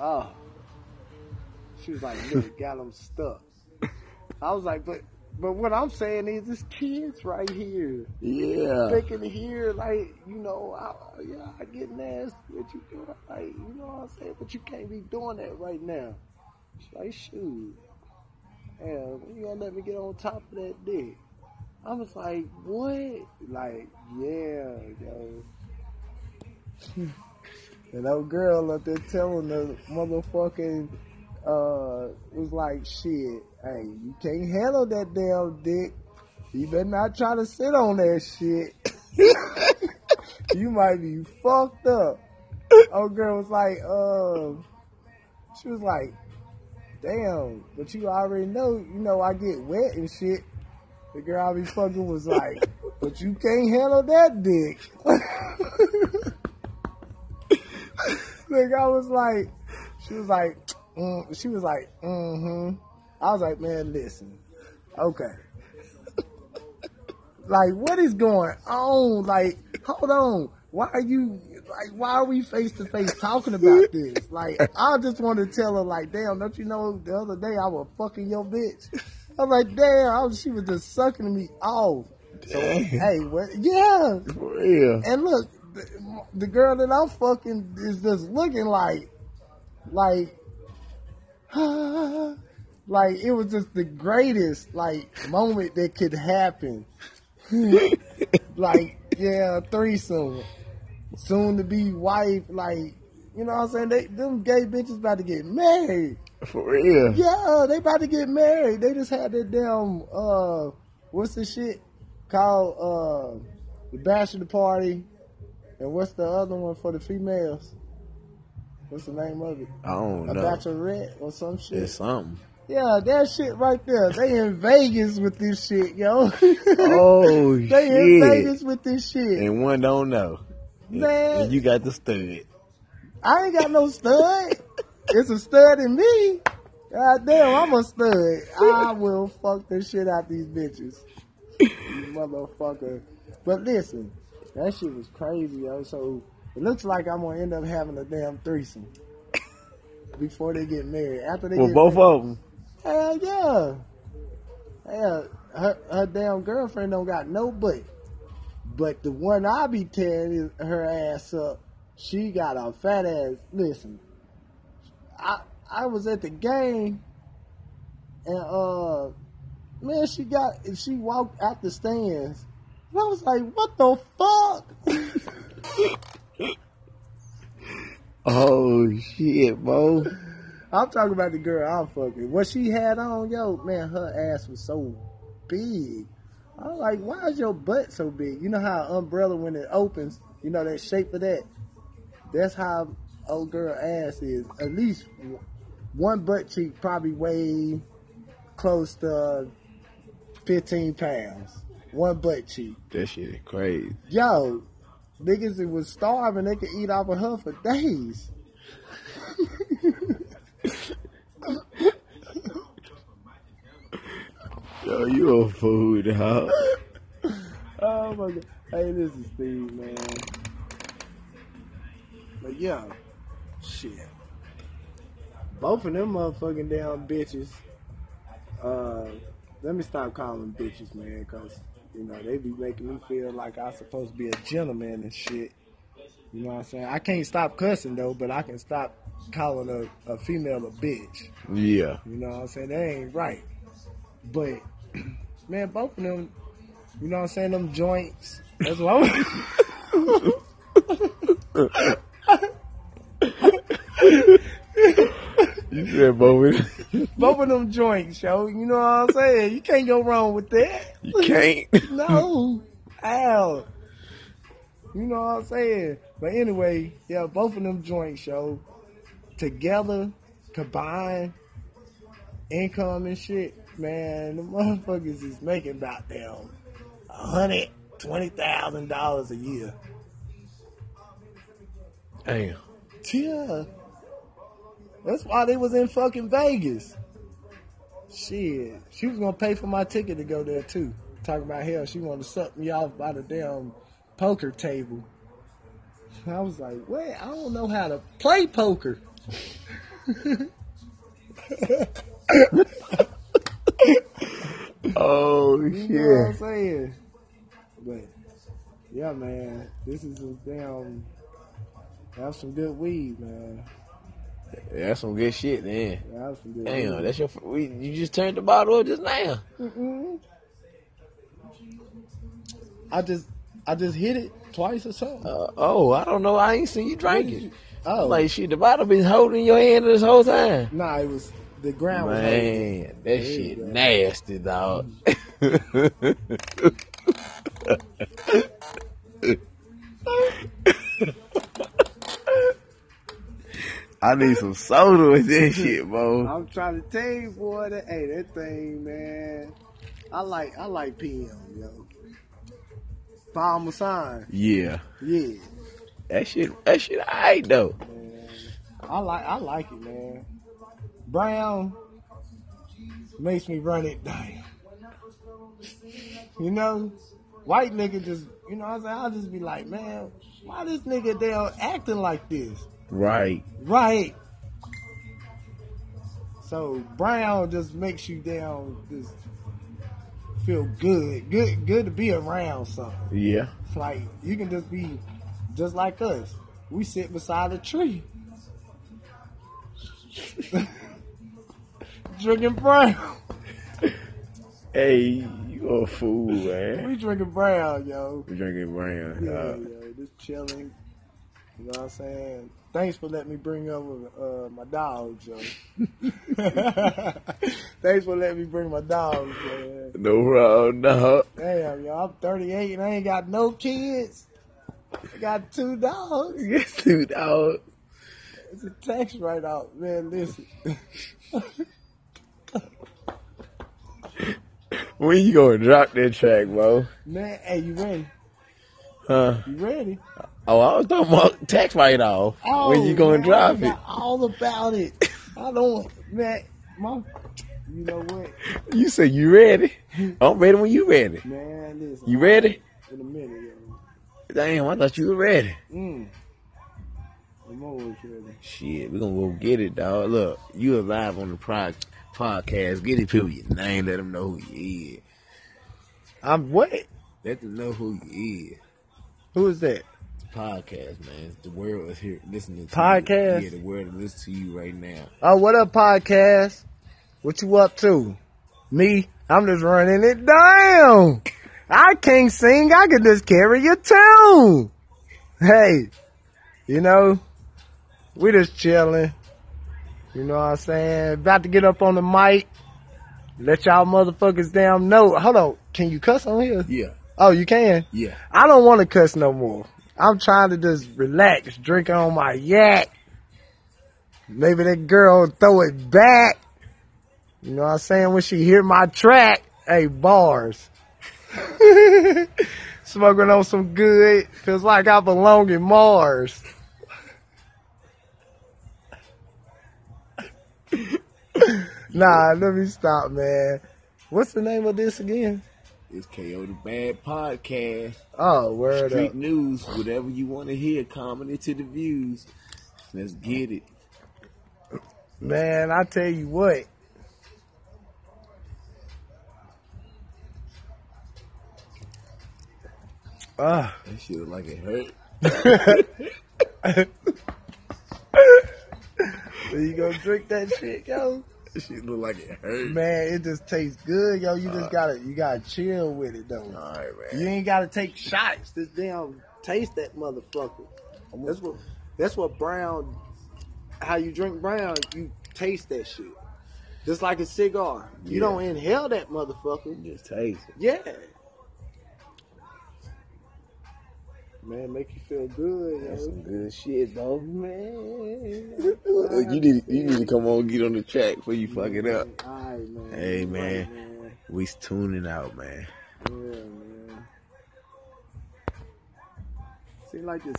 oh. She was like, nigga got them stuck. I was like, but but what I'm saying is, this kids right here. Yeah. They can hear, like, you know, I, yeah, I get nasty. What you doing? Like, you know what I'm saying? But you can't be doing that right now. She's like, shoot. Hell, you gonna let me get on top of that dick? I was like, what? Like, yeah, yo. And old girl up there telling the motherfucking, uh, was like, shit, hey, you can't handle that damn dick. You better not try to sit on that shit. you might be fucked up. Old girl was like, um, she was like, damn, but you already know, you know, I get wet and shit. The girl I be fucking was like, but you can't handle that dick. Like I was like, she was like, mm, she was like, mm-hmm. I was like, man, listen, okay. like, what is going on? Like, hold on. Why are you like? Why are we face to face talking about this? Like, I just want to tell her, like, damn, don't you know? The other day I was fucking your bitch. I'm like, damn, I was, she was just sucking me off. So, hey, what? Yeah, For real. and look, the, the girl that I'm fucking is just looking like, like, like it was just the greatest like moment that could happen. like, yeah, threesome, soon to be wife, like, you know what I'm saying? They them gay bitches about to get married. For real. Yeah, they about to get married. They just had that damn uh what's the shit called uh the bachelor party and what's the other one for the females? What's the name of it? I don't A know. A bachelorette or some shit. It's something. Yeah, that shit right there. They in Vegas with this shit, yo. Oh, they in. Vegas with this shit. And one don't know. Man. And you got the stud. I ain't got no stud. it's a stud in me. God damn, I'm a stud. I will fuck the shit out these bitches. You motherfucker. But listen, that shit was crazy, yo. So it looks like I'm gonna end up having a damn threesome before they get married. After they Well, get both married, of them. Hell yeah. Hell, her, her damn girlfriend don't got no butt. But the one I be tearing her ass up, she got a fat ass. Listen, I I was at the game, and uh, man, she got she walked out the stands. And I was like, what the fuck? Oh, shit, bro. I'm talking about the girl I'm fucking. What she had on, yo, man, her ass was so big. I was like, why is your butt so big? You know how an umbrella when it opens, you know that shape of that. That's how old girl ass is. At least one butt cheek probably weigh close to 15 pounds. One butt cheek. That shit is crazy. Yo, niggas that was starving, they could eat off of her for days. Yo, you a fool, dog. Oh my god. Hey, this is Steve, man. But yeah, shit. Both of them motherfucking damn bitches. Uh, let me stop calling them bitches, man, because, you know, they be making me feel like I'm supposed to be a gentleman and shit. You know what I'm saying? I can't stop cussing, though, but I can stop calling a, a female a bitch. Yeah. You know what I'm saying? That ain't right. But man, both of them, you know what I'm saying, them joints. That's what I'm You said both. both of them joints, yo. You know what I'm saying? You can't go wrong with that. you can't. No. Ow. You know what I'm saying? But anyway, yeah, both of them joints, yo. Together, combined, income and shit, man, the motherfuckers is making about damn a hundred twenty thousand dollars a year. Damn. Yeah. That's why they was in fucking Vegas. Shit. She was gonna pay for my ticket to go there too. Talking about hell, she wanted to suck me off by the damn poker table. I was like, wait, I don't know how to play poker. Oh You know what I'm shit. saying? But yeah, man, this is a damn. Have some good weed, man. That's some good shit, then. Some good Damn, that's your. We, you just turned the bottle up just now. Mm-mm. I just, I just hit it twice or something. Uh, oh, I don't know. I ain't seen you drink it. Oh, Like shit, the bottle been holding your hand this whole time. nah, it was the ground. was. Man, that There shit nasty, dog. I need some soda with this shit, bro. I'm trying to tell you, boy, that hey, that thing, man. I like, I like PM, yo. Palm sign, Yeah, yeah. that shit, that shit, alright though. Man, I like I like it, man. Brown makes me run it down. You know, white nigga just you know what I'm saying. I'll just be like, man, why this nigga there acting like this? Right. Right. So brown just makes you down just feel good. Good good to be around something. Yeah. It's Like you can just be just like us. We sit beside a tree. drinking brown. Hey, you a fool, man. We drinking brown, yo. We drinking brown. Yeah, yo, just chilling. You know what I'm saying? Thanks for letting me bring over uh, my dogs, yo. Thanks for letting me bring my dogs, man. No problem, dog. Damn, yo, I'm 38 and I ain't got no kids. I got two dogs. Yes, dude, dog. It's a tax write off, man. Listen. When you gonna drop that track, bro? Man, hey, you ready? Huh? You ready? Oh, I was talking about tax write off. when you gonna man, drop it? all about it. I don't, man. My, you know what, You say you ready? I'm ready when you ready. man? Listen, You ready? in a minute, yo. Damn, I thought you were ready. Mm. I'm always ready. Shit, we gonna go get it, dog. Look, you alive on the pro- podcast. Get it people your name. Let them know who you is. I'm what? Let them know who you is. Who is that? Podcast, man. The world is here listening to Podcast? You. Yeah, the world is listening to you right now. Oh, what up, podcast? What you up to? Me? I'm just running it down. I can't sing. I can just carry your tune. Hey, you know, we just chilling. You know what I'm saying? About to get up on the mic. Let y'all motherfuckers damn know. Hold on. Can you cuss on here? Yeah, Oh, you can? yeah. I don't want to cuss no more. I'm trying to just relax, drinking on my yak. Maybe that girl throw it back. You know what I'm saying? When she hear my track, hey, bars. Smoking on some good. Feels like I belong in Mars. nah, let me stop, man. What's the name of this again? It's KO the Bad Podcast. Oh, word Street up. news, whatever you want to hear, comment it to the views. Let's get it. Man, I tell you what. Ah, That shit look like it hurt. you gonna drink that shit, yo? Shit look like it hurt. Man, it just tastes good, yo. You just uh, gotta, you gotta chill with it, though. All right, man. You ain't gotta take shots. Just damn taste that motherfucker. That's what, that's what brown. How you drink brown, you taste that shit. Just like a cigar. You Yeah. don't inhale that motherfucker. Just taste it. Yeah. Man, make you feel good, That's yo. some good shit, though. Man. you need you need to come on get on the track before you fuck it up. Alright, man. Hey, man. right, man. We tuning out, man. Yeah, man. Seem like this